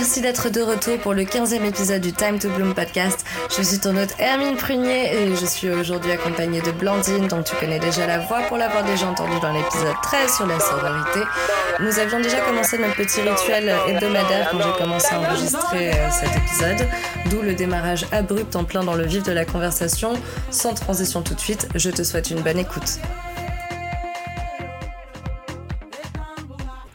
Merci d'être de retour pour le 15e épisode du Time to Bloom podcast. Je suis ton hôte Hermine Prunier et je suis aujourd'hui accompagnée de Blandine, dont tu connais déjà la voix pour l'avoir déjà entendue dans l'épisode 13 sur la sororité. Nous avions déjà commencé notre petit rituel hebdomadaire quand j'ai commencé à enregistrer euh, cet épisode, d'où le démarrage abrupt en plein dans le vif de la conversation. Sans transition tout de suite, je te souhaite une bonne écoute.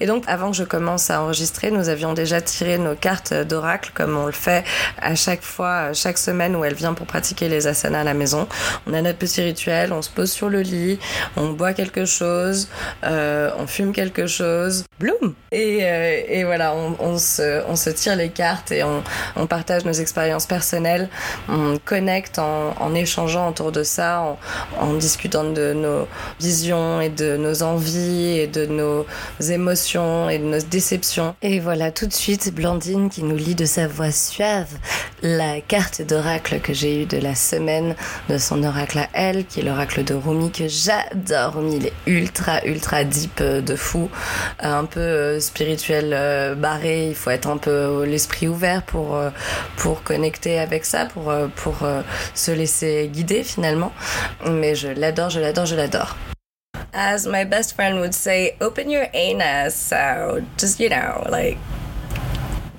Et donc, avant que je commence à enregistrer, nous avions déjà tiré nos cartes d'oracle, comme on le fait à chaque fois, chaque semaine où elle vient pour pratiquer les asanas à la maison. On a notre petit rituel, on se pose sur le lit, on boit quelque chose, euh, on fume quelque chose, bloom! Et, euh, et voilà, on, se, tire les cartes et on, partage nos expériences personnelles, on connecte en, échangeant autour de ça, en discutant de nos visions et de nos envies et de nos émotions et de nos déceptions. Et voilà tout de suite Blandine qui nous lit de sa voix suave la carte d'oracle que j'ai eue de la semaine de son oracle à elle, qui est l'oracle de Rumi que j'adore. Rumi, il est ultra, ultra deep euh, de fou, un peu euh, spirituel euh, barré. Il faut être un peu l'esprit ouvert pour, pour connecter avec ça, pour, pour se laisser guider finalement. Mais je l'adore, je l'adore, je l'adore. As my best friend would say, open your anus. So just, you know, like,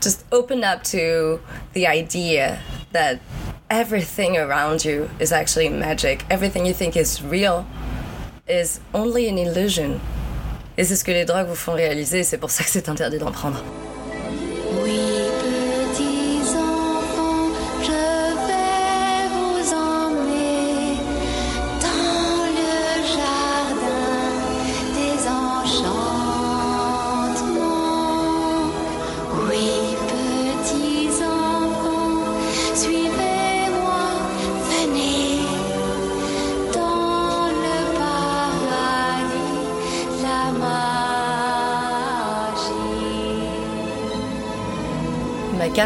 just open up to the idea that everything around you is actually magic. Everything you think is real is only an illusion. Et c'est ce que les drogues vous font réaliser, c'est pour ça que c'est interdit d'en prendre.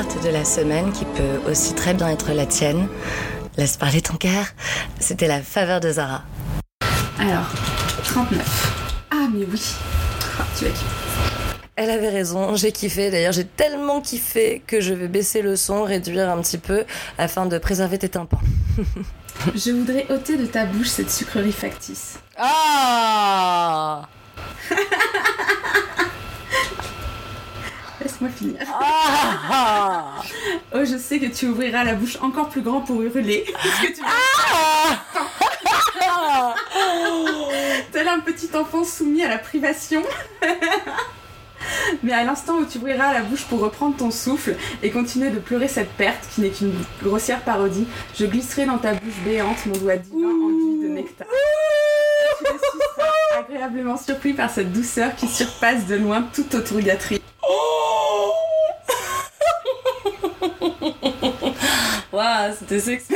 De la semaine qui peut aussi très bien être la tienne. Laisse parler ton cœur. C'était la faveur de Zara. Alors, 39. Ah, mais oui. Ah, tu vas kiffer. Elle avait raison, j'ai kiffé. D'ailleurs, j'ai tellement kiffé que je vais baisser le son, réduire un petit peu afin de préserver tes tympans. je voudrais ôter de ta bouche cette sucrerie factice. Ah Laisse-moi finir. Ah. oh, je sais que tu ouvriras la bouche encore plus grand pour hurler. que tu ah. Tel un petit enfant soumis à la privation. Mais à l'instant où tu ouvriras la bouche pour reprendre ton souffle et continuer de pleurer cette perte qui n'est qu'une grossière parodie, je glisserai dans ta bouche béante mon doigt divin enduit de nectar. tu seras agréablement surpris par cette douceur qui surpasse de loin toute autre gâterie. Waouh, c'était sexy.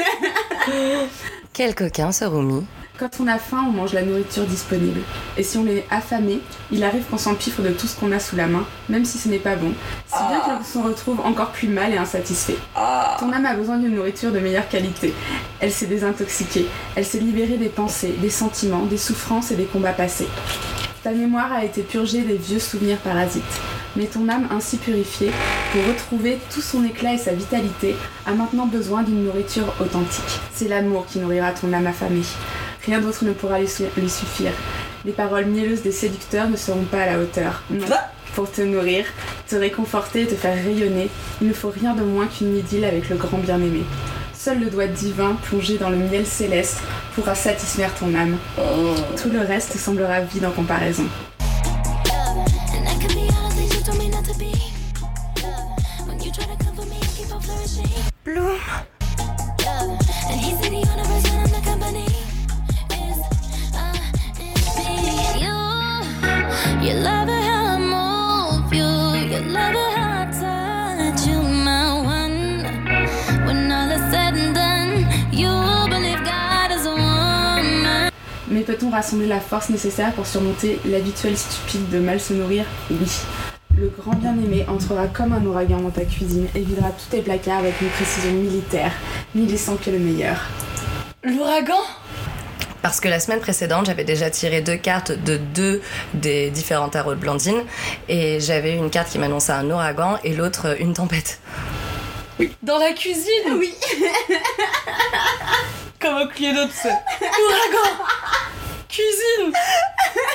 Quel coquin ce Rumi. Quand on a faim, on mange la nourriture disponible. Et si on est affamé, il arrive qu'on s'empiffre de tout ce qu'on a sous la main, même si ce n'est pas bon. Si bien qu'on s'en retrouve encore plus mal et insatisfait. Ton âme a besoin d'une nourriture de meilleure qualité. Elle s'est désintoxiquée. Elle s'est libérée des pensées, des sentiments, des souffrances et des combats passés. Ta mémoire a été purgée des vieux souvenirs parasites mais ton âme ainsi purifiée, pour retrouver tout son éclat et sa vitalité, a maintenant besoin d'une nourriture authentique. C'est l'amour qui nourrira ton âme affamée. Rien d'autre ne pourra lui, suffire. Les paroles mielleuses des séducteurs ne seront pas à la hauteur. Non. Pour te nourrir, te réconforter et te faire rayonner, il ne faut rien de moins qu'une idylle avec le grand bien-aimé. Seul le doigt divin plongé dans le miel céleste pourra satisfaire ton âme. Oh. Tout le reste semblera vide en comparaison. Rassembler la force nécessaire pour surmonter l'habituel stupide de mal se nourrir Oui. Le grand bien-aimé entrera comme un ouragan dans ta cuisine et videra tous tes placards avec une précision militaire, n'y laissant que le meilleur. L'ouragan? Parce que la semaine précédente, j'avais déjà tiré deux cartes de deux des différents tarots de Blandine. Et j'avais une carte qui m'annonçait un ouragan et l'autre une tempête. Oui. Dans la cuisine? Oui. Comme au client d'autres. Ouragan Cuisine.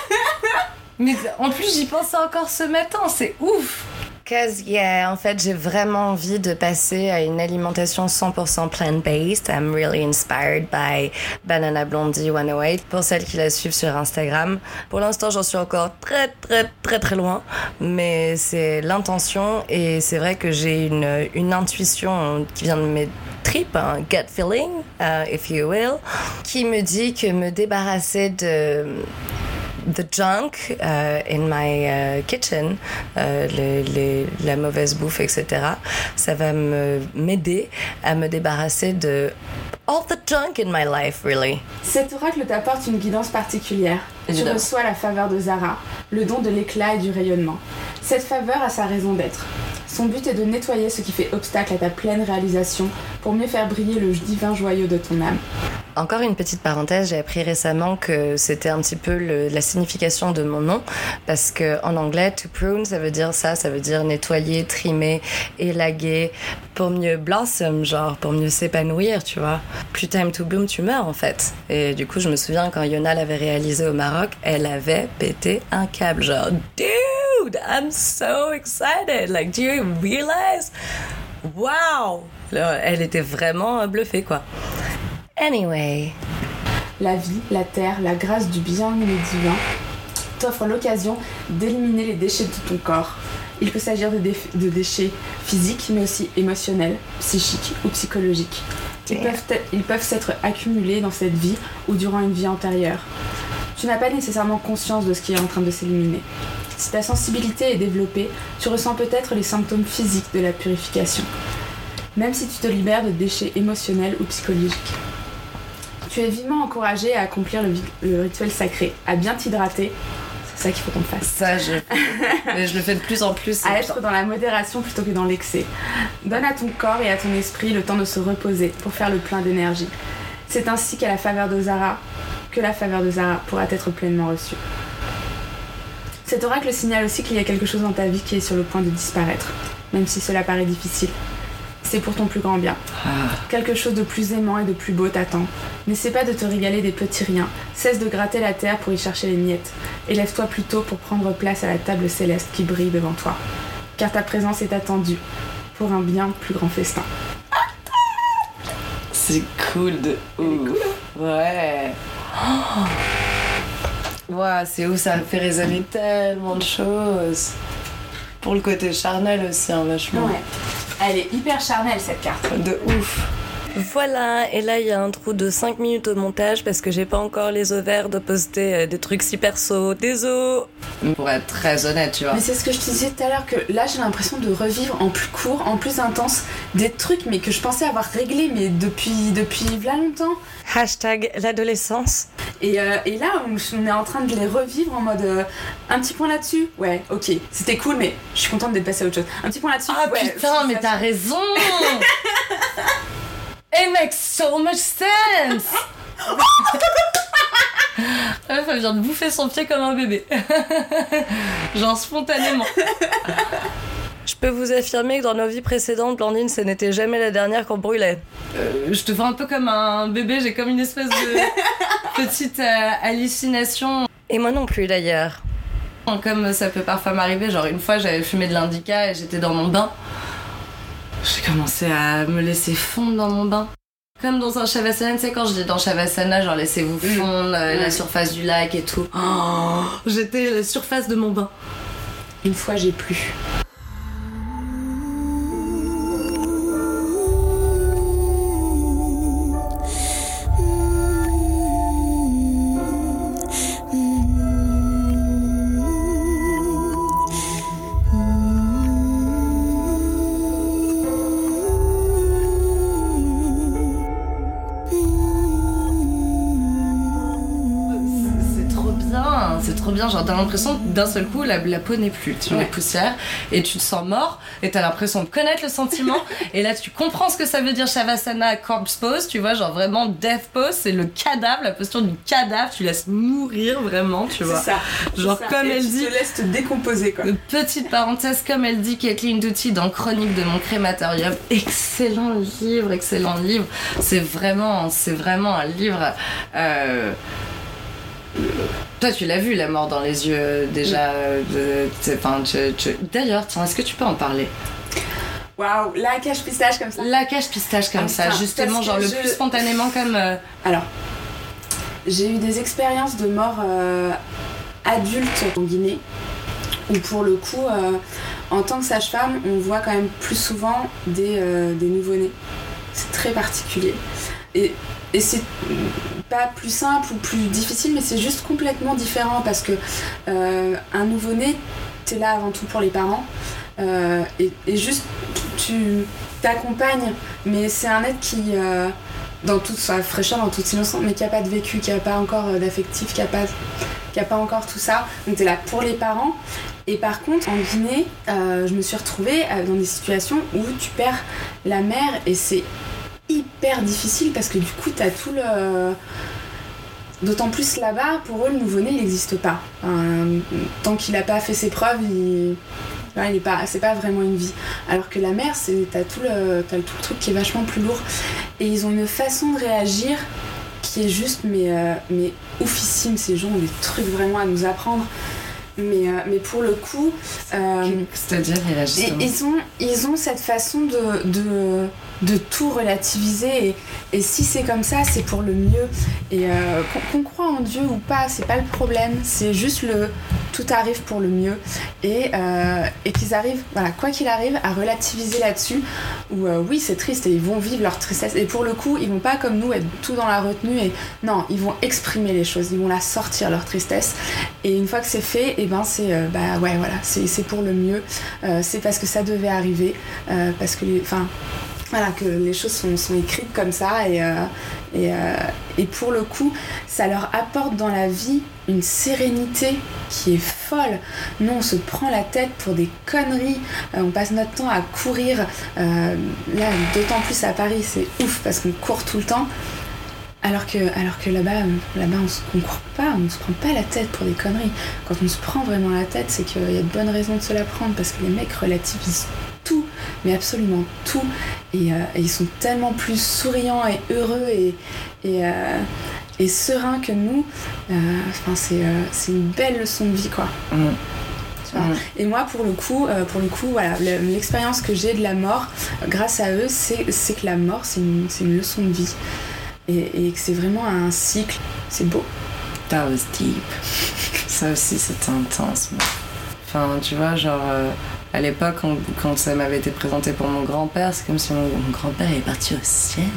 Mais en plus, j'y pensais encore ce matin, c'est ouf Cause yeah, en fait, j'ai vraiment envie de passer à une alimentation 100% plant-based. I'm really inspired by Banana Blondie 108 pour celles qui la suivent sur Instagram. Pour l'instant, j'en suis encore très très très très loin, mais c'est l'intention et c'est vrai que j'ai une, une intuition qui vient de mes tripes, un gut feeling, uh, if you will, qui me dit que me débarrasser de the junk uh, in my uh, kitchen, uh, les, les, la mauvaise bouffe, etc. Ça va m'aider à me débarrasser de all the junk in my life, really. Cet oracle t'apporte une guidance particulière. Tu reçois la faveur de Zara, le don de l'éclat et du rayonnement. Cette faveur a sa raison d'être. Son but est de nettoyer ce qui fait obstacle à ta pleine réalisation pour mieux faire briller le divin joyau de ton âme. Encore une petite parenthèse, j'ai appris récemment que c'était un petit peu la signification de mon nom parce que en anglais, to prune, ça veut dire ça, ça veut dire nettoyer, trimer, élaguer pour mieux blossom, genre pour mieux s'épanouir, tu vois. Plus time to bloom, tu meurs en fait. Et du coup, je me souviens quand Yona l'avait réalisé au Maroc, elle avait pété un câble, genre dude, I'm so excited. Like, do you realize? Wow! Là, elle était vraiment bluffée quoi. Anyway. La vie, la terre, la grâce du bien-aimé divin t'offrent l'occasion d'éliminer les déchets de ton corps. Il peut s'agir de, dé- de déchets physiques, mais aussi émotionnels, psychiques ou psychologiques. Peuvent, ils peuvent s'être accumulés dans cette vie ou durant une vie antérieure. Tu n'as pas nécessairement conscience de ce qui est en train de s'éliminer. Si ta sensibilité est développée, tu ressens peut-être les symptômes physiques de la purification, même si tu te libères de déchets émotionnels ou psychologiques. Tu es vivement encouragé à accomplir le, rituel sacré, à bien t'hydrater, c'est ça qu'il faut qu'on fasse, Ça, je, mais je le fais de plus en plus. à être dans la modération plutôt que dans l'excès. Donne à ton corps et à ton esprit le temps de se reposer pour faire le plein d'énergie. C'est ainsi qu'à la faveur de Zara, que la faveur de Zara pourra être pleinement reçue. Cet oracle signale aussi qu'il y a quelque chose dans ta vie qui est sur le point de disparaître, même si cela paraît difficile. C'est pour ton plus grand bien. Quelque chose de plus aimant et de plus beau t'attend. N'essaie pas de te régaler des petits riens. Cesse de gratter la terre pour y chercher les miettes. Élève-toi plutôt pour prendre place à la table céleste qui brille devant toi. Car ta présence est attendue pour un bien plus grand festin. C'est cool de ouf. Ouais. Ouais, c'est ouf, ça me fait résonner tellement de choses. Pour le côté charnel aussi, hein, vachement. Elle est hyper charnelle cette carte. De ouf. Voilà, et là il y a un trou de 5 minutes au montage parce que j'ai pas encore les ovaires de poster euh, des trucs si perso. Désolé. Pour être très honnête, tu vois. Mais c'est ce que je te disais tout à l'heure que là j'ai l'impression de revivre en plus court, en plus intense des trucs mais que je pensais avoir réglés mais depuis depuis là longtemps. Hashtag l'adolescence. Et, euh, et là, on, est en train de les revivre en mode euh, un petit point là-dessus. Ouais, ok, c'était cool, mais je suis contente d'être passée à autre chose. Un petit point là-dessus. Ah ouais, putain, mais t'as raison It makes so much sense La meuf, elle vient de bouffer son pied comme un bébé. Genre spontanément. Je peux vous affirmer que dans nos vies précédentes, Blandine, ce n'était jamais la dernière qu'on brûlait. Euh, je te fais un peu comme un bébé, j'ai comme une espèce de petite euh, hallucination. Et moi non plus d'ailleurs. Comme ça peut parfois m'arriver, genre une fois j'avais fumé de l'indica et j'étais dans mon bain. J'ai commencé à me laisser fondre dans mon bain. Comme dans un Shavasana, tu sais, quand je dis dans Shavasana, genre laissez-vous fondre euh, la Mm. surface du lac et tout. Oh, J'étais la surface de mon bain. Une fois j'ai plu. D'un seul coup la, la peau n'est plus, tu ouais. poussière et tu te sens mort et t'as l'impression de connaître le sentiment et là tu comprends ce que ça veut dire Shavasana corpse pose, tu vois, genre vraiment death pose, c'est le cadavre, la posture du cadavre, tu laisses mourir vraiment, tu vois. C'est ça. Genre comme elle dit. Tu te laisses te décomposer quoi. Petite parenthèse, comme elle dit Kathleen Douty dans Chronique de mon crématorium, excellent livre, excellent livre. C'est vraiment, c'est vraiment un livre. Euh, toi, tu l'as vu, la mort dans les yeux, déjà. Euh, D'ailleurs, tiens, est-ce que tu peux en parler? Waouh, la cache pistache comme ça. La cache pistache comme ça, justement, genre le plus spontanément comme. Euh, Alors, j'ai eu des expériences de mort euh, adulte en Guinée, où pour le coup, en tant que sage-femme, on voit quand même plus souvent des, des nouveau-nés. C'est très particulier. Et, et c'est pas plus simple ou plus difficile, mais c'est juste complètement différent parce que euh, un nouveau-né, t'es là avant tout pour les parents euh, et, juste tu t'accompagnes, mais c'est un être qui, euh, dans toute sa fraîcheur, dans toute innocence, mais qui a pas de vécu, qui a pas encore d'affectif, qui a pas, qui a pas encore tout ça. Donc t'es là pour les parents. Et par contre, en Guinée, je me suis retrouvée dans des situations où tu perds la mère et c'est hyper difficile parce que du coup, t'as tout le. D'autant plus là-bas, pour eux, le nouveau-né, il n'existe pas. tant qu'il n'a pas fait ses preuves, il. il est pas, c'est pas vraiment une vie. Alors que la mère, c'est, t'as tout le, tout le truc qui est vachement plus lourd. Et ils ont une façon de réagir qui est juste, mais, euh, mais oufissime. Ces gens ont des trucs vraiment à nous apprendre. Mais, euh, mais pour le coup. Euh, C'est-à-dire, ils, ont, ils ont cette façon de, de de tout relativiser et, si c'est comme ça c'est pour le mieux. Et euh, qu'on croit en Dieu ou pas c'est pas le problème c'est juste le tout arrive pour le mieux. Et, euh, et qu'ils arrivent voilà quoi qu'il arrive à relativiser là-dessus ou euh, oui c'est triste et ils vont vivre leur tristesse. Et pour le coup ils vont pas comme nous être tout dans la retenue et non ils vont exprimer les choses ils vont la sortir leur tristesse. Et une fois que c'est fait et eh ben c'est bah ouais voilà c'est pour le mieux. C'est parce que ça devait arriver parce que enfin voilà, que les choses sont, écrites comme ça et, euh, euh, et, pour le coup, ça leur apporte dans la vie une sérénité qui est folle. Nous, on se prend la tête pour des conneries, euh, on passe notre temps à courir. là, d'autant plus à Paris, c'est ouf parce qu'on court tout le temps. Alors que, alors que là-bas, là-bas on ne on ne se prend pas la tête pour des conneries. Quand on se prend vraiment la tête, c'est qu'il y a de bonnes raisons de se la prendre parce que les mecs relativisent tout, mais absolument tout. Et, euh, ils sont tellement plus souriants et heureux et, et, euh, et sereins que nous. Euh, enfin, c'est une belle leçon de vie, quoi. Mm. Mm. Et moi, pour le coup, pour le coup, voilà, l'expérience que j'ai de la mort, grâce à eux, c'est que la mort, c'est une, une, leçon de vie. Et, et que c'est vraiment un cycle. C'est beau. That was deep. Ça aussi, c'était intense. Enfin, tu vois, genre, à l'époque, quand, ça m'avait été présenté pour mon grand-père, c'est comme si mon, grand-père est parti au ciel.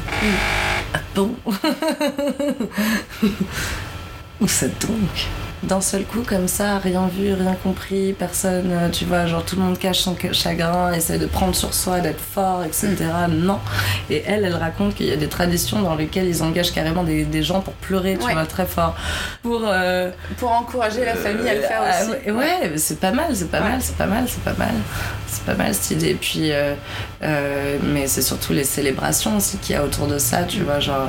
Ah bon? Où ça donc d'un seul coup comme ça, rien vu, rien compris, personne, euh, tu vois, genre tout le monde cache son chagrin, essaie de prendre sur soi, d'être fort, etc. Mm. Non. Et elle, elle raconte qu'il y a des traditions dans lesquelles ils engagent carrément des, des gens pour pleurer, tu vois, très fort. Pour, euh, pour encourager la famille à le faire euh, aussi. ouais, c'est pas mal, c'est pas mal, c'est pas mal, c'est pas mal. C'est pas mal cette idée. Et puis, mais c'est surtout les célébrations aussi qu'il y a autour de ça, tu vois, genre,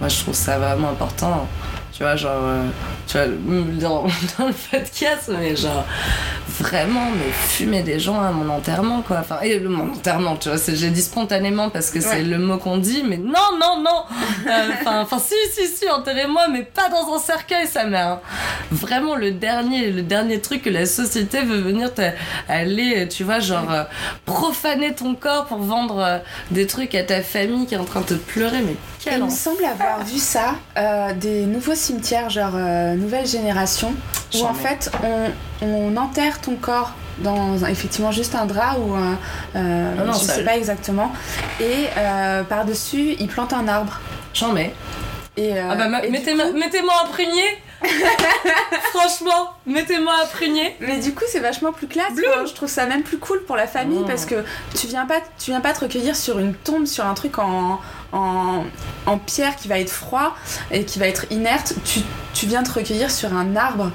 moi je trouve ça vraiment important. Tu vois, genre, euh, tu vois, dans, dans le podcast, mais genre, vraiment, mais fumer des gens à mon enterrement, quoi. Enfin, et mon enterrement, tu vois, j'ai dit spontanément parce que c'est le mot qu'on dit, mais non, non, non euh, Enfin, si, si, si, enterrez-moi, mais pas dans un cercueil, sa mère. Vraiment, le dernier, le dernier truc que la société veut venir aller, tu vois, genre, euh, profaner ton corps pour vendre des trucs à ta famille qui est en train de te pleurer, mais quel Il me semble avoir vu ça, des nouveaux cimetière, genre euh, nouvelle génération, où en fait on, on, enterre ton corps dans effectivement juste un drap ou un. Euh, je sais pas exactement. Et euh, par-dessus, ils plantent un arbre. J'en mets. Et, ah bah, mettez-moi mettez imprégné Franchement, mettez-moi à prunier. Mais du coup, c'est vachement plus classe. Je trouve ça même plus cool pour la famille oh. parce que tu viens pas, tu viens pas te recueillir sur une tombe, sur un truc en, en, en pierre qui va être froid et qui va être inerte. Tu, tu viens te recueillir sur un arbre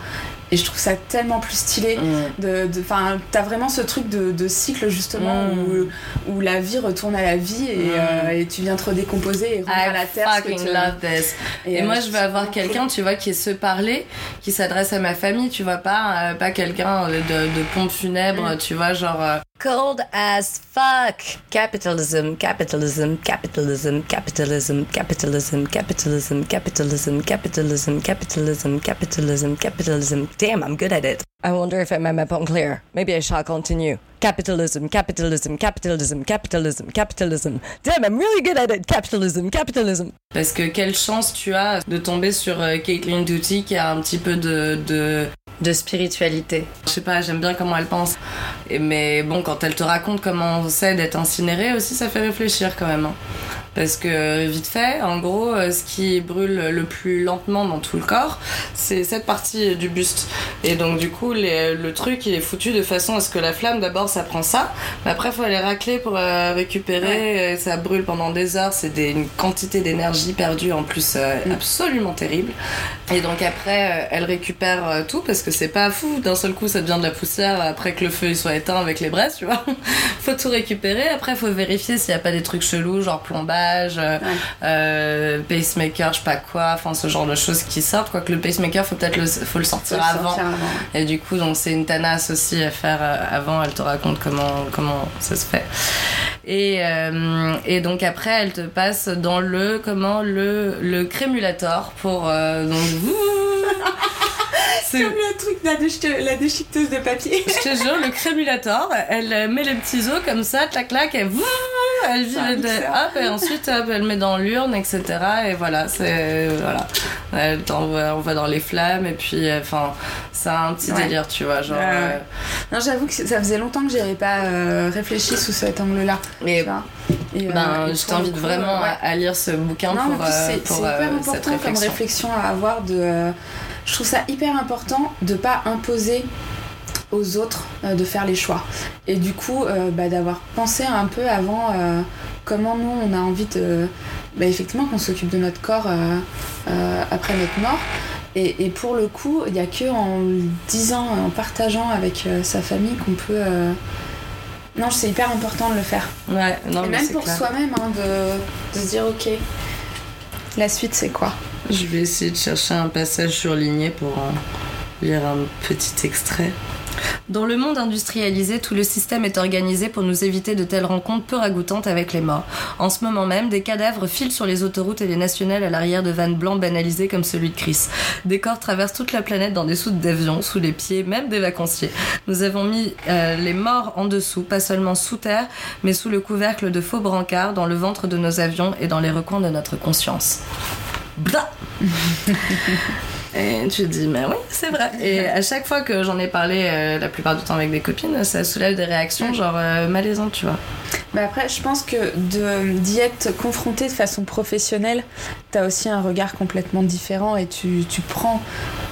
Et je trouve ça tellement plus stylé. Mm. De, enfin, t'as vraiment ce truc de, de cycle justement Mm. où, où la vie retourne à la vie et, Mm. euh, et tu viens te redécomposer et rendre à la terre. ce que fucking tu- love this. Et, euh, moi, je veux avoir quelqu'un, tu vois, qui se parler, qui s'adresse à ma famille, tu vois, pas, euh, pas quelqu'un de, de pompe funèbre, Mm. tu vois, genre. Cold as fuck. Capitalism, capitalism, capitalism, capitalism, capitalism, capitalism, capitalism, capitalism, capitalism, capitalism, capitalism. Damn, I'm good at it. I wonder if I'm up clear. Maybe I shall continue. Capitalism, capitalism, capitalism, capitalism, capitalism. Damn, I'm really good at it. Capitalism, capitalism. Parce que quelle chance tu as de tomber sur euh, Caitlin Doughty qui a un petit peu de, de, de spiritualité. Je sais pas, j'aime bien comment elle pense. Et, mais bon, quand elle te raconte comment c'est d'être incinéré aussi, ça fait réfléchir quand même. Parce que vite fait, en gros, euh, ce qui brûle le plus lentement dans tout le corps, c'est cette partie du buste. Et donc du coup, les- le truc, il est foutu de façon à ce que la flamme, d'abord, ça prend ça, mais après, il faut aller racler pour euh, récupérer. Et ça brûle pendant des heures. C'est des- une quantité d'énergie perdue en plus euh, Mm. absolument terrible. Et donc après, euh, elle récupère euh, tout parce que c'est pas fou. D'un seul coup, ça devient de la poussière après que le feu il soit éteint avec les braises, tu vois. faut tout récupérer. Après, faut vérifier s'il y a pas des trucs chelous, genre plombage, euh, Ouais. euh, pacemaker, je sais pas quoi. Enfin, ce genre de choses qui sortent. Quoique le pacemaker, faut peut-être le, faut le sortir avant. sortir avant. Et du coup, donc c'est une tanasse aussi à faire euh, avant. Elle te raconte comment comment ça se fait. Et euh, et donc après, elle te passe dans le comment le le crémulator pour euh, donc. C'est- Comme le truc de la, déchiqueteuse de papier. je te jure, le crémulator, elle euh, met les petits os comme ça, clac clac, elle, elle vide, hop, et ensuite hop, elle met dans l'urne, etc. Et voilà, c'est voilà, elle on va dans les flammes et puis, euh, enfin, c'est un petit Ouais. délire, tu vois, genre. Euh, Non, j'avoue que ça faisait longtemps que j'avais pas euh, réfléchi sous cet angle-là. vois. Et, euh, ben, je pour t'invite vraiment euh, ouais. à, lire ce bouquin Non, mais pour, euh, pour euh, hyper cette important comme réflexion. réflexion à avoir de. Je trouve ça hyper important de pas imposer aux autres euh, de faire les choix. Et du coup, euh, bah, d'avoir pensé un peu avant euh, comment nous on a envie de. bah, effectivement, qu'on s'occupe de notre corps après notre mort. Et, et pour le coup, il n'y a que en le disant, en partageant avec sa famille qu'on peut. Non, c'est hyper important de le faire. Ouais, non, Et mais même pour soi-même, hein, de, de se dire ok, la suite c'est quoi? Je vais essayer de chercher un passage surligné pour en lire un petit extrait. Dans le monde industrialisé, tout le système est organisé pour nous éviter de telles rencontres peu ragoûtantes avec les morts. En ce moment même, des cadavres filent sur les autoroutes et les nationales à l'arrière de vannes blancs banalisés comme celui de Chris. Des corps traversent toute la planète dans des soutes d'avions, sous les pieds, même des vacanciers. Nous avons mis euh, les morts en dessous, pas seulement sous terre, mais sous le couvercle de faux brancards, dans le ventre de nos avions et dans les recoins de notre conscience. Blah Et tu te dis, mais oui, c'est vrai. Et à chaque fois que j'en ai parlé, euh, la plupart du temps avec des copines, ça soulève des réactions genre euh, malaisantes, tu vois. Mais après, je pense que de- d'y être confronté de façon professionnelle, t'as aussi un regard complètement différent et tu, tu prends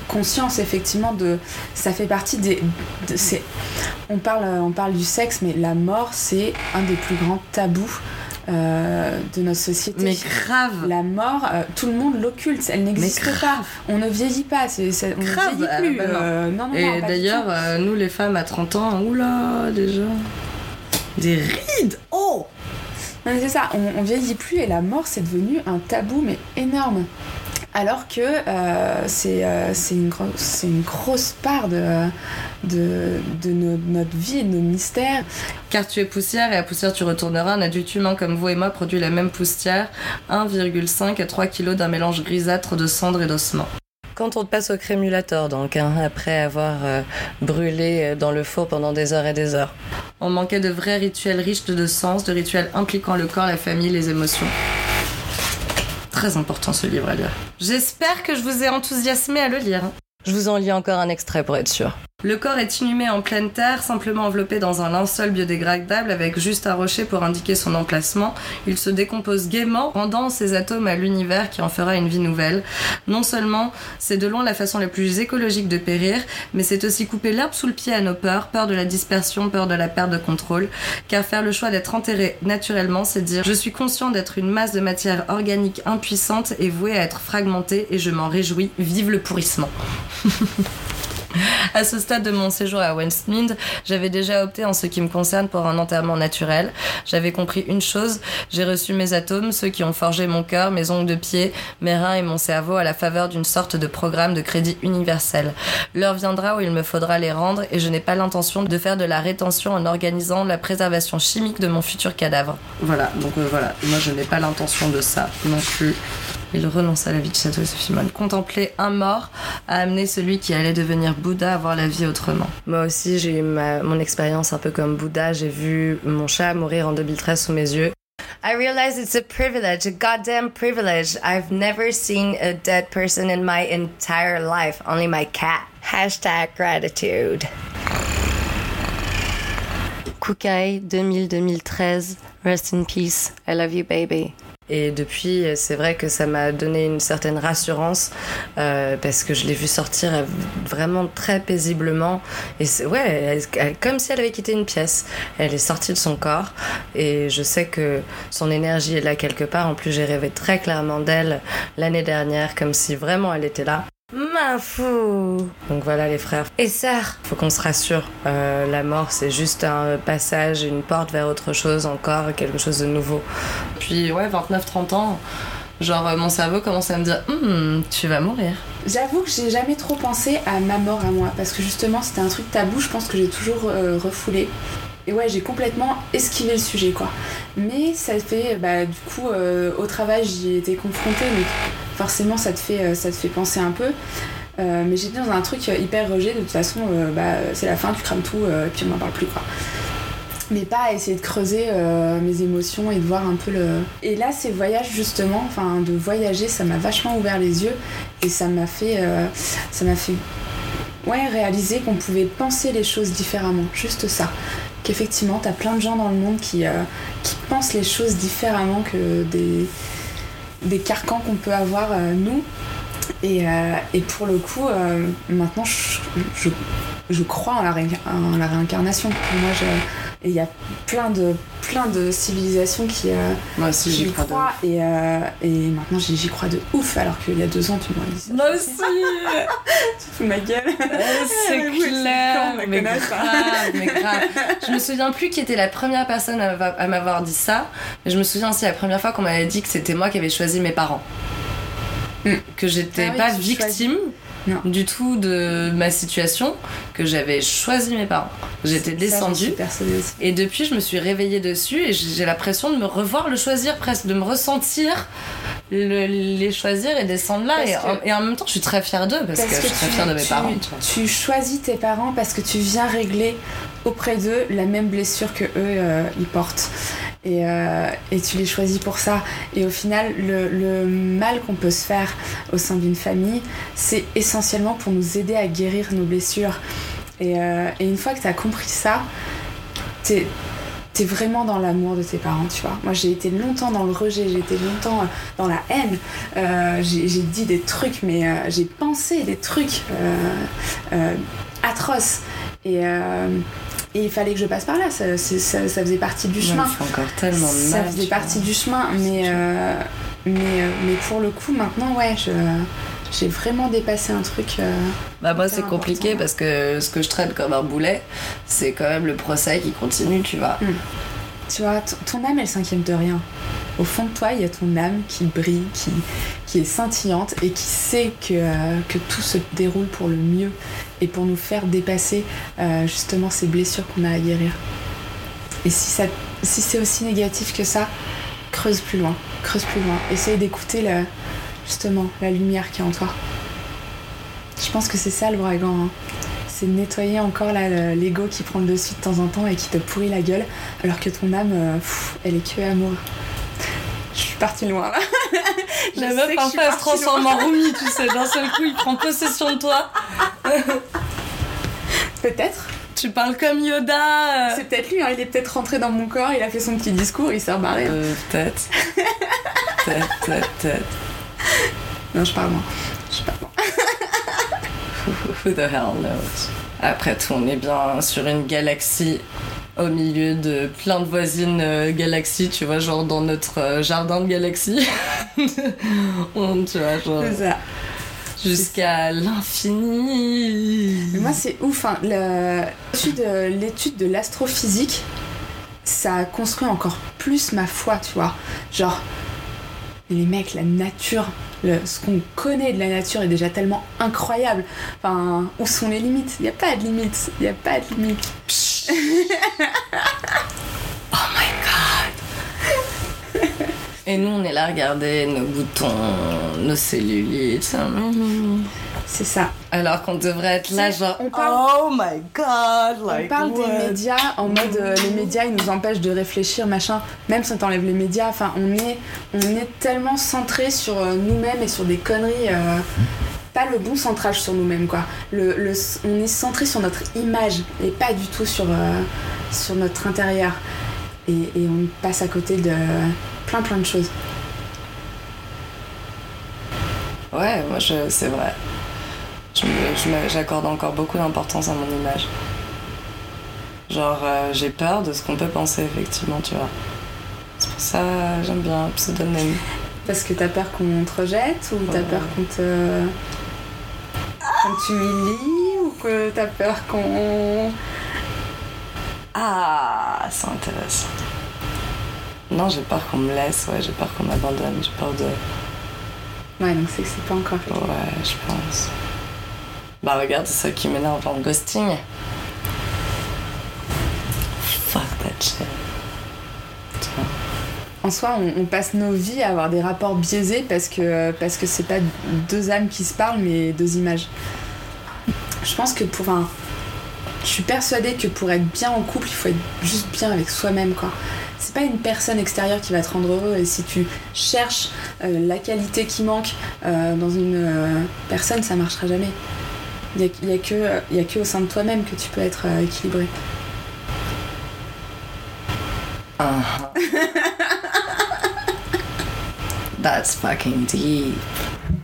conscience effectivement de. Ça fait partie des. de- on, parle, on parle du sexe, mais la mort, c'est un des plus grands tabous euh, de notre société. Mais grave La mort, euh, tout le monde l'occulte, elle n'existe pas. On ne vieillit pas, on Grave, ne vieillit plus. euh, bah non. non, non, non, Et d'ailleurs, nous les femmes à 30 ans, oula, déjà. Des rides Oh Non, mais c'est ça, on, on vieillit plus et la mort c'est devenu un tabou mais énorme. Alors que euh, c'est euh, c'est une, gro- c'est une grosse part de, de, de nos- notre vie de nos mystères. Car tu es poussière et à poussière tu retourneras. Un adulte humain comme vous et moi produit la même poussière, 1,5 à 3 kilos d'un mélange grisâtre de cendres et d'ossements. Quand on passe au crémulator, donc, hein, après avoir euh, brûlé dans le four pendant des heures et des heures. On manquait de vrais rituels riches de sens, de rituels impliquant le corps, la famille, les émotions. Très important ce livre à lire. J'espère que je vous ai enthousiasmé à le lire. Je vous en lis encore un extrait pour être sûr. Le corps est inhumé en pleine terre, simplement enveloppé dans un linceul biodégradable avec juste un rocher pour indiquer son emplacement. Il se décompose gaiement, rendant ses atomes à l'univers qui en fera une vie nouvelle. Non seulement c'est de loin la façon la plus écologique de périr, mais c'est aussi couper l'herbe sous le pied à nos peurs, peur de la dispersion, peur de la perte de contrôle. Car faire le choix d'être enterré naturellement, c'est dire je suis conscient d'être une masse de matière organique impuissante et vouée à être fragmentée et je m'en réjouis. Vive le pourrissement. À ce stade de mon séjour à Westmead, j'avais déjà opté en ce qui me concerne pour un enterrement naturel. J'avais compris une chose, j'ai reçu mes atomes, ceux qui ont forgé mon cœur, mes ongles de pied, mes reins et mon cerveau à la faveur d'une sorte de programme de crédit universel. L'heure viendra où il me faudra les rendre et je n'ai pas l'intention de faire de la rétention en organisant la préservation chimique de mon futur cadavre. Voilà, donc euh, voilà, moi je n'ai pas l'intention de ça non plus. Il renonce à la vie de château Sophimon. Contempler un mort a amené celui qui allait devenir Bouddha à voir la vie autrement. Moi aussi, j'ai eu ma, mon expérience un peu comme Bouddha. J'ai vu mon chat mourir en 2013 sous mes yeux. I realize it's a privilege, a goddamn privilege. I've never seen a dead person in my entire life, only my cat. Hashtag gratitude. Kukai 2000-2013, rest in peace. I love you, baby. Et depuis, c'est vrai que ça m'a donné une certaine rassurance euh, parce que je l'ai vue sortir vraiment très paisiblement. Et ouais, comme si elle avait quitté une pièce. Elle est sortie de son corps et je sais que son énergie est là quelque part. En plus, j'ai rêvé très clairement d'elle l'année dernière, comme si vraiment elle était là. Ma fou Donc voilà les frères et sœurs, faut qu'on se rassure. Euh, la mort c'est juste un passage, une porte vers autre chose encore, quelque chose de nouveau. Puis ouais, 29-30 ans, genre euh, mon cerveau commence à me dire hum, tu vas mourir. J'avoue que j'ai jamais trop pensé à ma mort à moi parce que justement c'était un truc tabou, je pense que j'ai toujours euh, refoulé. Et ouais, j'ai complètement esquivé le sujet quoi. Mais ça fait, bah du coup, au travail j'y ai été confrontée, donc forcément ça te fait, euh, ça te fait penser un peu. Euh, mais j'étais dans un truc hyper rejet, de toute façon, euh, bah, c'est la fin, tu crames tout, et puis on n'en parle plus quoi mais pas à essayer de creuser mes émotions et de voir un peu le. Et là, ces voyages justement, enfin de voyager, ça m'a vachement ouvert les yeux et ça m'a fait, ça m'a fait, ouais, réaliser qu'on pouvait penser les choses différemment, juste ça. Qu'effectivement, t'as plein de gens dans le monde qui, qui pensent les choses différemment que des des carcans qu'on peut avoir euh, nous. Et, euh, et, pour le coup, euh, maintenant, je, je, crois en la, en la réincarnation. Moi, je, et il y a plein de, plein de civilisations qui. Euh, Moi aussi, j'y crois. et, euh, et maintenant, j'y crois de ouf, alors qu'il y a deux ans, tu m'aurais dit ça. Moi aussi Tu fous ma gueule C'est clair mais, grave, mais grave. Je me souviens plus qui était la première personne à m'avoir dit ça, mais je me souviens aussi la première fois qu'on m'avait dit que c'était moi qui avais choisi mes parents. Mm. Que j'étais ah pas victime du tout de ma situation, que j'avais choisi mes parents. J'étais descendue. Et depuis, je me suis réveillée dessus et j'ai l'impression de me revoir le choisir presque, de me ressentir les choisir et descendre là. Et en, même temps, je suis très fière d'eux parce, que, je suis très fière de mes parents. Tu, choisis tes parents parce que tu viens régler auprès d'eux la même blessure que eux euh, ils portent. Euh, et, tu les choisis pour ça. Et au final, le, mal qu'on peut se faire au sein d'une famille, c'est essentiellement pour nous aider à guérir nos blessures. Et, euh, une fois que tu as compris ça, t'es es vraiment dans l'amour de tes parents, tu vois. Moi, j'ai été longtemps dans le rejet, j'ai été longtemps dans la haine. Euh, j'ai dit des trucs, mais j'ai pensé des trucs atroces. Et, et il fallait que je passe par là, ça, faisait partie du chemin. encore tellement Ça faisait partie du chemin, mais, euh, mais, euh, mais pour le coup, maintenant, ouais, j'ai vraiment dépassé un truc. Euh, bah moi c'est compliqué parce que ce que je traite comme un boulet, c'est quand même le procès qui continue, tu vois. Hmm. Tu vois, ton âme elle s'inquiète de rien. Au fond de toi, il y a ton âme qui brille, qui, qui est scintillante et qui sait que, que tout se déroule pour le mieux et pour nous faire dépasser euh, justement ces blessures qu'on a à guérir. Et si, c'est aussi négatif que ça, creuse plus loin, creuse plus loin. Essaye d'écouter justement la lumière qui est en toi. Je pense que c'est ça le ouragan. Hein. C'est nettoyer encore l'ego qui prend le dessus de temps en temps et qui te pourrit la gueule, alors que ton âme, euh, elle est que amour. Je suis partie loin là. La meuf en fait se transforme en Rumi, tu sais, d'un seul coup il prend possession de toi. Peut-être. Tu parles comme Yoda. C'est peut-être lui, hein. il est peut-être rentré dans mon corps, il a fait son petit discours, il s'est rebarré. Euh, peut-être. peut-être, peut-être, peut-être. Non, je parle moi. Je parle moi. Who the hell knows? Après tout, on est bien sur une galaxie au milieu de plein de voisines euh, galaxies, tu vois, genre dans notre euh, jardin de galaxies. on, tu vois, genre. C'est ça. jusqu'à l'infini. Mais moi, c'est ouf. Hein. Le- L'étude de l'astrophysique, ça construit encore plus ma foi, tu vois. Genre, les mecs, la nature, le- ce qu'on connaît de la nature est déjà tellement incroyable. Enfin, où sont les limites? Il n'y a pas de limites. Il n'y a pas de limites. Oh my god. Et nous, on est là à regarder nos boutons, nos cellulites. C'est ça. Alors qu'on devrait être là, genre, on parle- oh my god, On parle what? des médias en mode euh, les médias ils nous empêchent de réfléchir machin même si on t'enlève les médias enfin on est on est tellement centré sur euh, nous-mêmes et sur des conneries euh, pas le bon centrage sur nous-mêmes quoi le, le- on est centré sur notre image et pas du tout sur euh, sur notre intérieur et, et on passe à côté de plein plein de choses Ouais, moi, c'est vrai. J'accorde encore beaucoup d'importance à mon image. Genre, euh, j'ai peur de ce qu'on peut penser, effectivement, tu vois. C'est pour ça j'aime bien pseudonyme. parce que t'as peur qu'on te rejette ou t'as Ouais. peur qu'on te qu'on t'humilie ou que t'as peur qu'on Ah, c'est intéressant. Non, j'ai peur qu'on me laisse, ouais, j'ai peur qu'on m'abandonne, j'ai peur de. Ouais, donc c'est que c'est pas encore fait. Ouais, je pense. Bah, regarde, c'est ça qui m'énerve en ghosting. Fuck that shit. Tu. En soi, on, on passe nos vies à avoir des rapports biaisés parce que parce que c'est pas deux âmes qui se parlent, mais deux images. Je pense que pour un. Je suis persuadée que pour être bien en couple, il faut être juste bien avec soi-même, quoi. C'est pas une personne extérieure qui va te rendre heureux et si tu cherches euh, la qualité qui manque euh, dans une euh, personne, ça marchera jamais. Il y a, y a que, y a que au sein de toi-même que tu peux être équilibré. Uh-huh. That's fucking deep.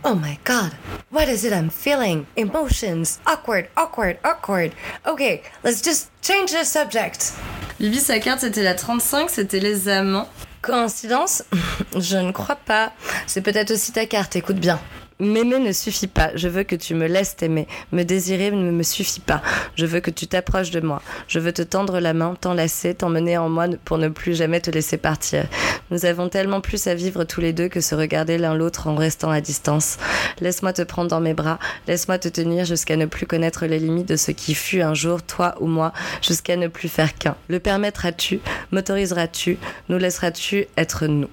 Oh my god. What is it I'm feeling? Emotions. Awkward, awkward, awkward. Okay, let's just change the subject. Bibi, sa carte, c'était la 35, c'était les amants. Coïncidence? Je ne crois pas. C'est peut-être aussi ta carte, écoute bien. M'aimer ne suffit pas. Je veux que tu me laisses t'aimer. Me désirer ne me suffit pas. Je veux que tu t'approches de moi. Je veux te tendre la main, t'enlacer, t'emmener en moi pour ne plus jamais te laisser partir. Nous avons tellement plus à vivre tous les deux que se regarder l'un l'autre en restant à distance. Laisse-moi te prendre dans mes bras. Laisse-moi te tenir jusqu'à ne plus connaître les limites de ce qui fut un jour, toi ou moi, jusqu'à ne plus faire qu'un. Le permettras-tu M'autoriseras-tu? Nous laisseras-tu être nous?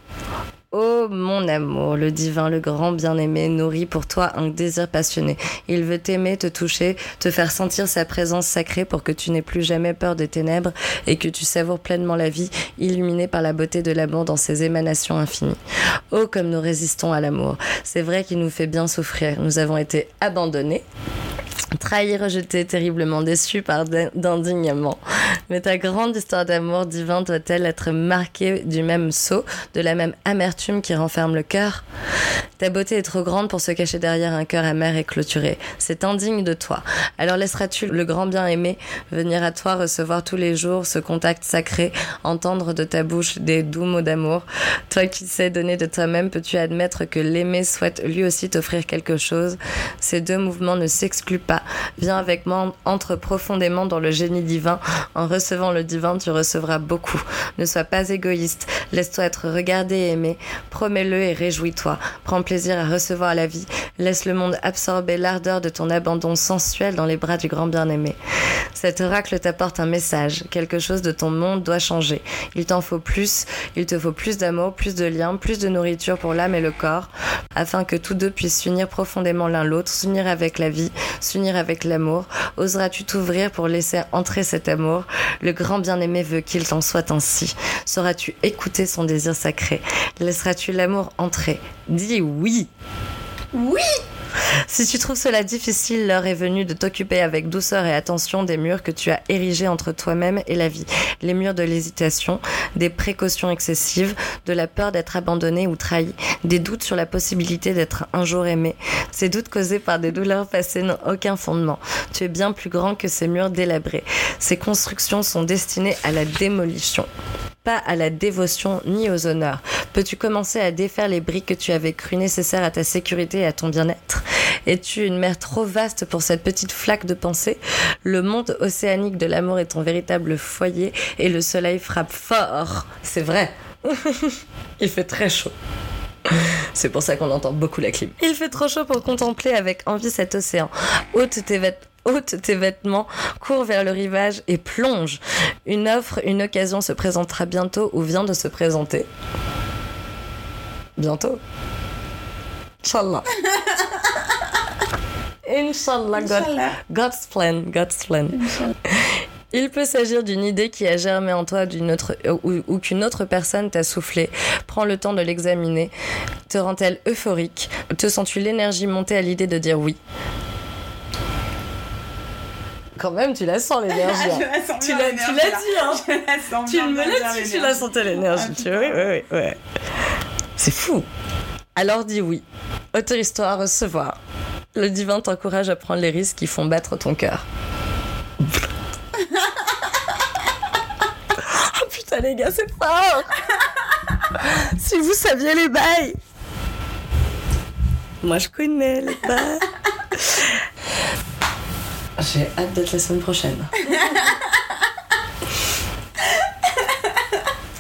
Oh mon amour, le divin, le grand bien-aimé nourrit pour toi un désir passionné. Il veut t'aimer, te toucher, te faire sentir sa présence sacrée pour que tu n'aies plus jamais peur des ténèbres et que tu savoures pleinement la vie, illuminée par la beauté de l'amour dans ses émanations infinies. Oh comme nous résistons à l'amour. C'est vrai qu'il nous fait bien souffrir. Nous avons été abandonnés. Trahi, rejeté, terriblement déçu par d'indignement. Mais ta grande histoire d'amour divin doit-elle être marquée du même sceau, de la même amertume qui renferme le cœur? Ta beauté est trop grande pour se cacher derrière un cœur amer et clôturé. C'est indigne de toi. Alors laisseras-tu le grand bien-aimé venir à toi recevoir tous les jours ce contact sacré, entendre de ta bouche des doux mots d'amour? Toi qui sais donner de toi-même, peux-tu admettre que l'aimer souhaite lui aussi t'offrir quelque chose? Ces deux mouvements ne s'excluent pas. Viens avec moi, entre profondément dans le génie divin. En recevant le divin, tu recevras beaucoup. Ne sois pas égoïste. Laisse-toi être regardé et aimé. Promets-le et réjouis-toi. Prends plaisir à recevoir la vie. Laisse le monde absorber l'ardeur de ton abandon sensuel dans les bras du grand bien-aimé. Cet oracle t'apporte un message. Quelque chose de ton monde doit changer. Il t'en faut plus. Il te faut plus d'amour, plus de liens, plus de nourriture pour l'âme et le corps, afin que tous deux puissent s'unir profondément l'un l'autre, s'unir avec la vie, s'unir avec l'amour. Oseras-tu t'ouvrir pour laisser entrer cet amour? Le grand bien-aimé veut qu'il t'en soit ainsi. Sauras-tu écouter son désir sacré? Laisseras-tu l'amour entrer? Dis oui. Oui si tu trouves cela difficile, l'heure est venue de t'occuper avec douceur et attention des murs que tu as érigés entre toi-même et la vie. Les murs de l'hésitation, des précautions excessives, de la peur d'être abandonné ou trahi, des doutes sur la possibilité d'être un jour aimé. Ces doutes causés par des douleurs passées n'ont aucun fondement. Tu es bien plus grand que ces murs délabrés. Ces constructions sont destinées à la démolition pas à la dévotion ni aux honneurs. Peux-tu commencer à défaire les briques que tu avais cru nécessaires à ta sécurité et à ton bien-être? Es-tu une mer trop vaste pour cette petite flaque de pensée? Le monde océanique de l'amour est ton véritable foyer et le soleil frappe fort. C'est vrai. Il fait très chaud. C'est pour ça qu'on entend beaucoup la clim. Il fait trop chaud pour contempler avec envie cet océan. Ôte tes, ôte tes vêtements, cours vers le rivage et plonge. Une offre, une occasion se présentera bientôt ou vient de se présenter. Bientôt. Inch'Allah. Inch'Allah, God, God's plan, God's plan. Il peut s'agir d'une idée qui a germé en toi d'une autre, ou, ou qu'une autre personne t'a soufflé. Prends le temps de l'examiner. Te rend-elle euphorique? Te sens-tu l'énergie monter à l'idée de dire oui? Quand même, tu la sens l'énergie. hein. tu l'as tu l'as dit, hein. Je la sens Tu me l'as dit, tu la sentais l'énergie. Ah, tu vois, oui, oui, oui. C'est fou. Alors dis oui. Autorise-toi à recevoir. Le divin t'encourage à prendre les risques qui font battre ton cœur. oh putain les gars, c'est fort Si vous saviez les bails Moi je connais les bails J'ai hâte d'être la semaine prochaine.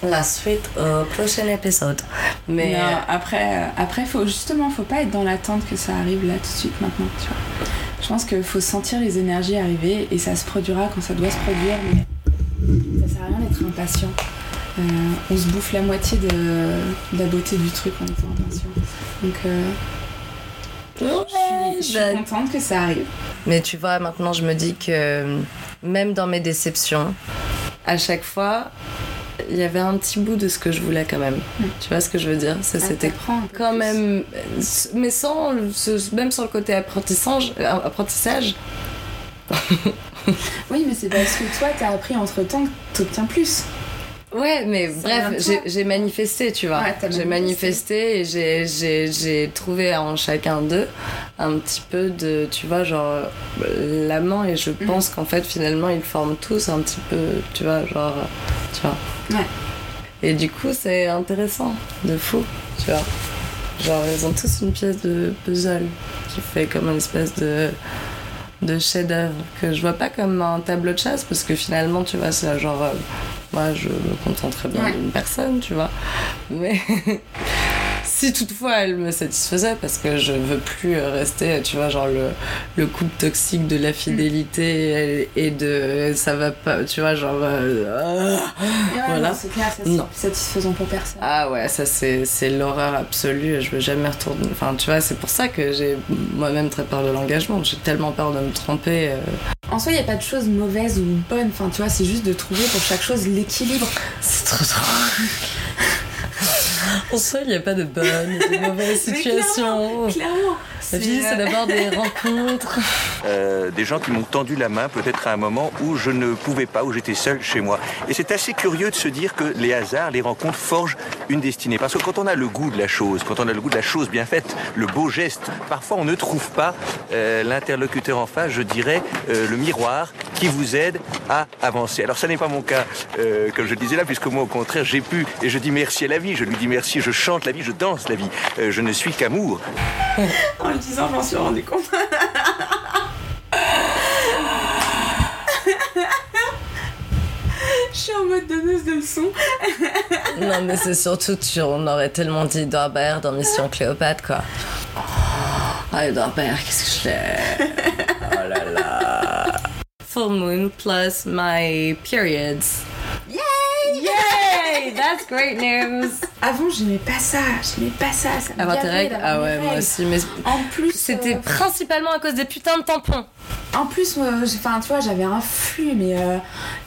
La suite au prochain épisode. Mais Non, après, après faut, justement, faut pas être dans l'attente que ça arrive là tout de suite maintenant, tu vois. Je pense qu'il faut sentir les énergies arriver et ça se produira quand ça doit se produire, mais ça sert à rien d'être impatient. Euh, on se bouffe la moitié de, de la beauté du truc en étant impatient. Donc, euh, je suis, je suis bah, contente que ça arrive. Mais tu vois, maintenant je me dis que même dans mes déceptions, à chaque fois, il y avait un petit bout de ce que je voulais quand même. Tu vois ce que je veux dire? Ça, Ça C'était quand même, mais sans, ce- même sans le côté apprentissage, euh, apprentissage. Oui, mais c'est parce que toi, t'as appris entre temps que t'obtiens plus. Ouais, mais Ça bref, j'ai manifesté, tu vois. Ouais, j'ai manifesté et j'ai trouvé en chacun d'eux un petit peu de, tu vois, genre euh, l'amant et je Mhm. pense qu'en fait finalement ils forment tous un petit peu, tu vois, genre, tu vois. Ouais. Et du coup c'est intéressant, de fou, tu vois. Genre ils ont tous une pièce de puzzle qui fait comme une espèce de de chef-d'œuvre que je vois pas comme un tableau de chasse parce que finalement tu vois c'est genre euh, moi je me contenterais bien Ouais. d'une personne tu vois mais si toutefois elle me satisfaisait parce que je veux plus euh, rester tu vois genre le, le couple toxique de la fidélité et, et de ça va pas tu vois genre euh, ah. Ouais, Voilà. non, c'est clair, ça, Non. c'est satisfaisant pour personne. Ah ouais, ça c'est c'est l'horreur absolue. Je veux jamais retourner. Enfin, tu vois, c'est pour ça que j'ai moi-même très peur de l'engagement. J'ai tellement peur de me tromper. euh. En soi, il n'y a pas de choses mauvaises ou bonnes. Enfin, tu vois, c'est juste de trouver pour chaque chose l'équilibre. C'est trop trop. En soi, il n'y a pas de bonnes et de mauvaises Mais situations. Clairement. La vie, c'est euh, d'abord des rencontres. Euh, des gens qui m'ont tendu la main peut-être à un moment où je ne pouvais pas, où j'étais seul chez moi. Et c'est assez curieux de se dire que les hasards, les rencontres forgent une destinée. Parce que quand on a le goût de la chose, quand on a le goût de la chose bien faite, le beau geste, parfois on ne trouve pas euh, l'interlocuteur en face, je dirais, euh, le miroir qui vous aide à avancer. Alors ça n'est pas mon cas, euh, comme je le disais là, puisque moi au contraire j'ai pu, et je dis merci à la vie, je lui dis merci, je chante la vie, je danse la vie, Euh, je ne suis qu'amour. En le disant, je m'en suis rendu compte. Je suis en mode donneuse de leçons. Non, mais c'est surtout, tu, on aurait tellement dit Edouard Baird dans Mission Cléopâtre, quoi. Ah, Edouard Baird, qu'est-ce que je l'ai Oh. Full moon plus my periods. Yay Yay! That's great news! Avant, j'aimais pas ça. J'aimais pas ça. ça Avoir tes règles? Ah mes ouais, moi aussi. Mais En plus, c'était euh, principalement à cause des putains de tampons. En plus, enfin, tu vois, j'avais un flux, mais euh,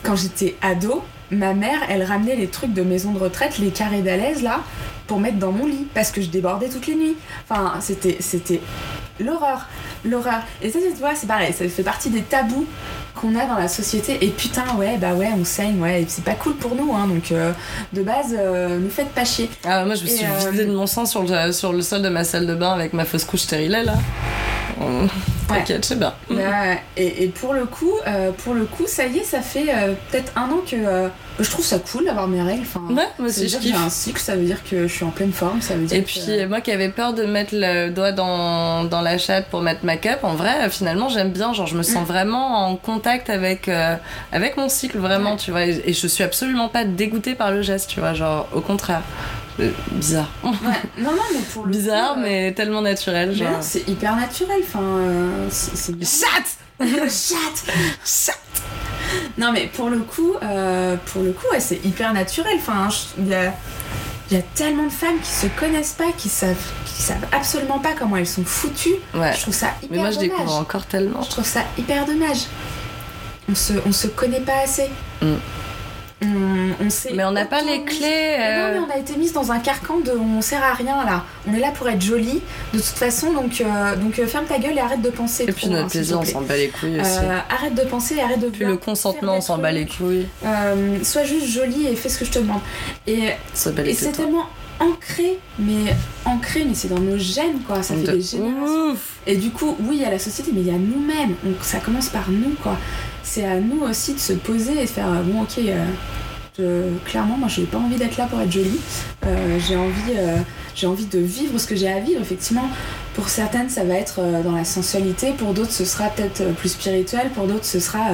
quand j'étais ado, ma mère, elle ramenait les trucs de maison de retraite, les carrés d'alaise là, pour mettre dans mon lit, parce que je débordais toutes les nuits. Enfin, c'était, c'était l'horreur, l'horreur. Et ça, tu vois, c'est pareil, ça fait partie des tabous qu'on a dans la société. Et putain, ouais, bah ouais, on saigne, ouais, et c'est pas cool pour nous, hein. Donc, euh, de base, euh, nous faites pas chier. Ah, moi, je me suis euh, vidée de mon sang sur le, sur le sol de ma salle de bain avec ma fausse couche stérilée, là. T'inquiète, c'est bien. Bah, et, et, pour le coup, euh, pour le coup, ça y est, ça fait euh, peut-être un an que euh, je trouve ça cool d'avoir mes règles. Enfin, ouais, moi aussi, je J'ai un cycle, ça veut dire que je suis en pleine forme, ça veut dire. Et puis moi qui avais peur de mettre le doigt dans, dans la chatte pour mettre ma cup, en vrai, finalement, j'aime bien. Genre, je me sens mm. vraiment en contact avec avec mon cycle, vraiment, tu vois. Et, et je suis absolument pas dégoûtée par le geste, tu vois. Genre, au contraire. Euh, bizarre. Ouais. Non, non, mais pour le Bizarre, mais tellement naturel. Genre... C'est hyper naturel. Enfin, euh, c'est. Chat Chat Chat Non, mais pour le coup, euh, pour le coup, ouais, c'est hyper naturel. Enfin, il y a, y a tellement de femmes qui se connaissent pas, qui savent, qui savent absolument pas comment elles sont foutues. Ouais. Je trouve ça hyper Mais moi, je dommage. découvre encore tellement. Je trouve ça hyper dommage. On se, on se connaît pas assez. Mm. On, on sait mais on n'a pas les clés. Euh... Non, mais on a été mise dans un carcan de on sert à rien là. On est là pour être jolie de toute façon, donc, euh, donc euh, ferme ta gueule et arrête de penser. Et puis notre plaisir, on s'en bat les couilles aussi. Euh, arrête de penser et arrête de. Puis le consentement, on s'en bat les couilles. Euh, sois juste jolie et fais ce que je te demande. Et, et c'est tellement ancré, mais ancré, mais c'est dans nos gènes quoi. Ça fait de des générations. Ouf. Et du coup, oui, il y a la société, mais il y a nous-mêmes. Ça commence par nous quoi. C'est à nous aussi de se poser et de faire euh, bon, ok. euh, je- clairement, moi, j'ai pas envie d'être là pour être jolie. Euh, j'ai envie, euh, j'ai envie de vivre ce que j'ai à vivre. Effectivement, pour certaines, ça va être dans la sensualité. Pour d'autres, ce sera peut-être plus spirituel. Pour d'autres, ce sera,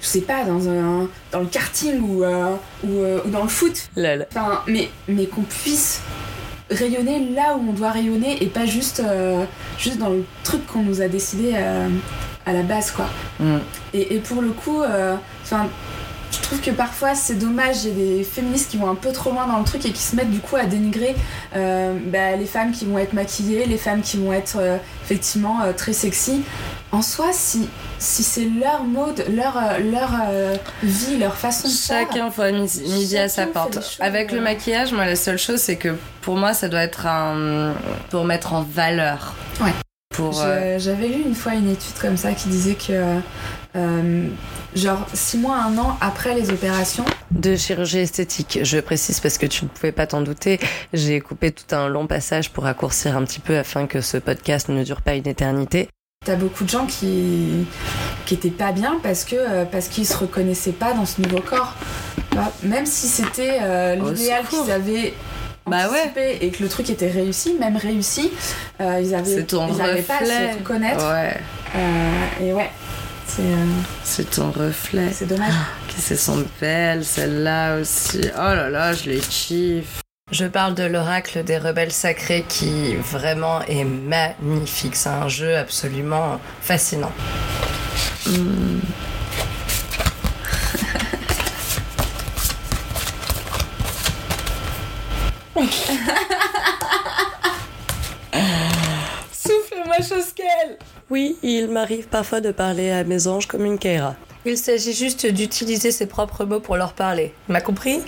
je sais pas, dans un, dans le karting ou, euh, ou, euh, ou dans le foot. Lol. Enfin, mais, mais qu'on puisse rayonner là où on doit rayonner et pas juste, euh, juste dans le truc qu'on nous a décidé à la base, quoi. Mm. Et, et pour le coup, euh, je trouve que parfois c'est dommage, il y a des féministes qui vont un peu trop loin dans le truc et qui se mettent du coup à dénigrer euh, bah, les femmes qui vont être maquillées, les femmes qui vont être euh, effectivement euh, très sexy. En soi, si, si c'est leur mode, leur, leur vie, leur façon de faire, Chacun faut midi, à sa Chacun porte. choses, Avec le maquillage, moi, la seule chose, c'est que pour moi, ça doit être un. pour mettre en valeur. Ouais. Euh, J'avais lu une fois une étude comme ça qui disait que, euh, genre, six mois, un an après les opérations, de chirurgie esthétique. Je précise parce que tu ne pouvais pas t'en douter. J'ai coupé tout un long passage pour raccourcir un petit peu afin que ce podcast ne dure pas une éternité. t'as beaucoup de gens qui qui étaient pas bien parce que euh, parce qu'ils se reconnaissaient pas dans ce nouveau corps. Même si c'était euh, l'idéal qu'ils avaient Bah ouais. et que le truc était réussi, même réussi, euh, ils avaient C'est ton ils n'arrivaient pas à reflet. se reconnaître. Ouais, Euh, et ouais, c'est euh, c'est ton reflet. c'est dommage. Qui se sont belles, celles-là aussi. Oh là là, je les kiffe. Je parle de l'oracle des rebelles sacrés qui vraiment est magnifique. C'est un jeu absolument fascinant. Hmm. Souffle-moi chose qu'elle Oui, il m'arrive parfois de parler à mes anges comme une Keira. Il s'agit juste d'utiliser ses propres mots pour leur parler. M'a compris?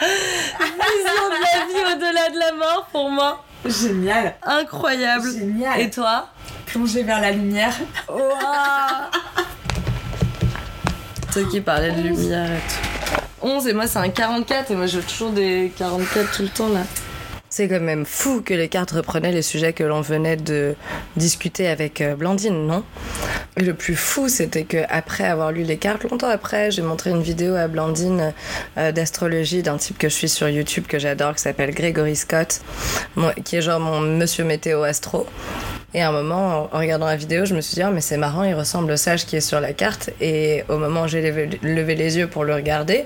Vision de la vie au-delà de la mort pour moi. Génial, Incroyable. génial. Et toi? Plonger vers la lumière. Ouah. Toi qui parlais de lumière et tout. 11 et moi c'est un 44 et moi je toujours des 44 tout le temps là. C'est quand même fou que les cartes reprenaient les sujets que l'on venait de discuter avec euh, Blandine, non? Le plus fou, c'était que après avoir lu les cartes, longtemps après, j'ai montré une vidéo à Blandine euh, d'astrologie d'un type que je suis sur YouTube que j'adore, qui s'appelle Gregory Scott, qui est genre mon monsieur météo astro. Et à un moment, en regardant la vidéo, je me suis dit, oh, mais c'est marrant, il ressemble au sage qui est sur la carte. Et au moment où j'ai levé, levé les yeux pour le regarder,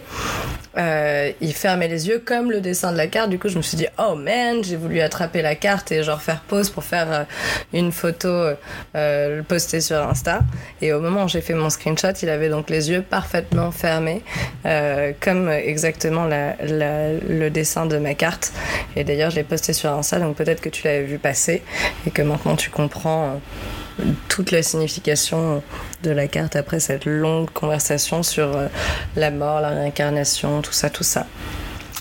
euh, il fermait les yeux comme le dessin de la carte. Du coup, je me suis dit, oh man, j'ai voulu attraper la carte et genre faire pause pour faire euh, une photo, euh, poster sur Insta. Et au moment où j'ai fait mon screenshot, il avait donc les yeux parfaitement fermés, euh, comme exactement la- la- le dessin de ma carte. Et d'ailleurs, je l'ai posté sur Insta, donc peut-être que tu l'avais vu passer et que maintenant tu comprends euh, toute la signification de la carte après cette longue conversation sur euh, la mort, la réincarnation, tout ça, tout ça.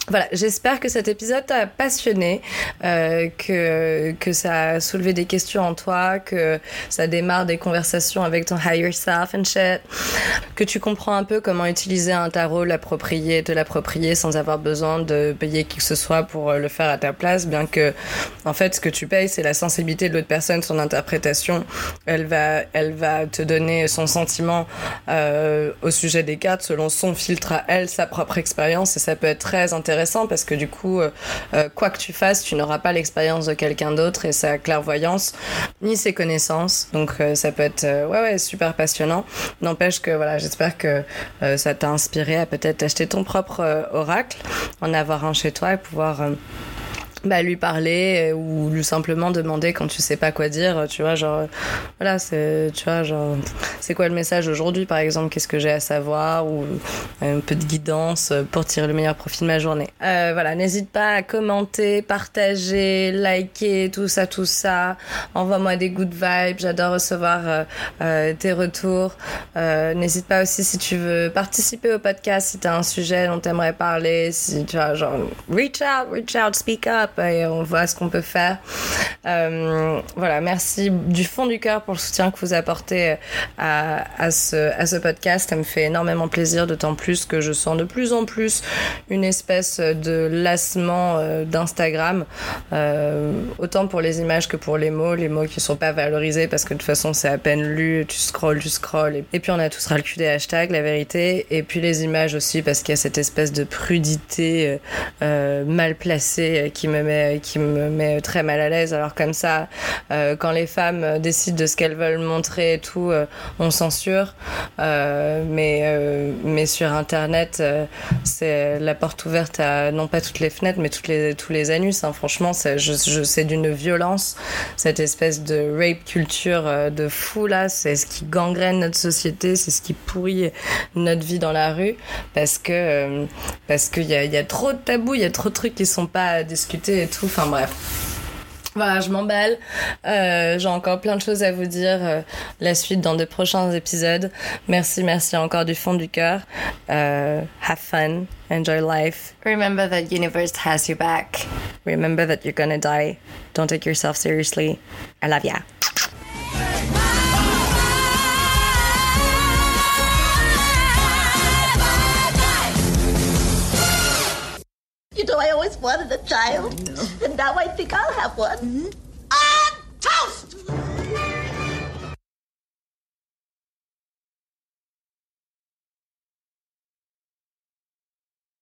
Voilà, j'espère que cet épisode t'a passionné, euh, que, que ça a soulevé des questions en toi, que ça démarre des conversations avec ton higher self and shit, que tu comprends un peu comment utiliser un tarot, l'approprier, te l'approprier sans avoir besoin de payer qui que ce soit pour le faire à ta place, bien que, en fait, ce que tu payes, c'est la sensibilité de l'autre personne, son interprétation. Elle va, elle va te donner son sentiment euh, au sujet des cartes selon son filtre à elle, sa propre expérience, et ça peut être très intéressant parce que du coup, euh, euh, quoi que tu fasses, tu n'auras pas l'expérience de quelqu'un d'autre et sa clairvoyance ni ses connaissances. Donc euh, ça peut être ouais ouais super passionnant. N'empêche que voilà, j'espère que ça t'a inspiré à peut-être acheter ton propre oracle, en avoir un chez toi et pouvoir bah, lui parler euh, ou lui simplement demander quand tu sais pas quoi dire tu vois genre voilà c'est tu vois genre c'est quoi le message aujourd'hui par exemple qu'est-ce que j'ai à savoir ou un peu de guidance pour tirer le meilleur profit de ma journée. Euh, voilà n'hésite pas à commenter partager liker tout ça tout ça. Envoie-moi des good vibes j'adore recevoir euh, euh tes retours. Euh, n'hésite pas aussi si tu veux participer au podcast si tu as un sujet dont tu aimerais parler si tu vois genre reach out reach out speak up et on voit ce qu'on peut faire. Euh, voilà, merci du fond du cœur pour le soutien que vous apportez à, à, ce, à ce podcast. Ça me fait énormément plaisir, d'autant plus que je sens de plus en plus une espèce de lassement euh, d'Instagram, euh, autant pour les images que pour les mots, les mots qui sont pas valorisés parce que de toute façon c'est à peine lu, tu scrolls, tu scrolls. Et, puis on a tous ras le cul des hashtags, la vérité. Et puis les images aussi parce qu'il y a cette espèce de prudité euh, mal placée qui me qui me met très mal à l'aise. Alors comme ça, euh, quand les femmes décident de ce qu'elles veulent montrer et tout, euh, on censure. Euh, mais mais sur Internet, c'est la porte ouverte à non pas toutes les fenêtres, mais toutes les tous les anus. Hein. Franchement, c'est d'une violence cette espèce de rape culture de fou là. C'est ce qui gangrène notre société, c'est ce qui pourrit notre vie dans la rue parce que parce qu'il y a, y a trop de tabous, il y a trop de trucs qui sont pas discutés et tout. Enfin bref. Voilà, je m'emballe. Euh, J'ai encore plein de choses à vous dire. Euh, la suite dans de prochains épisodes. Merci, merci encore du fond du cœur. Uh, have fun. Enjoy life. Remember that universe has your back. Remember that you're gonna die. Don't take yourself seriously. I love ya. I always wanted a child. And now I think I'll have one. Mm-hmm. Toast!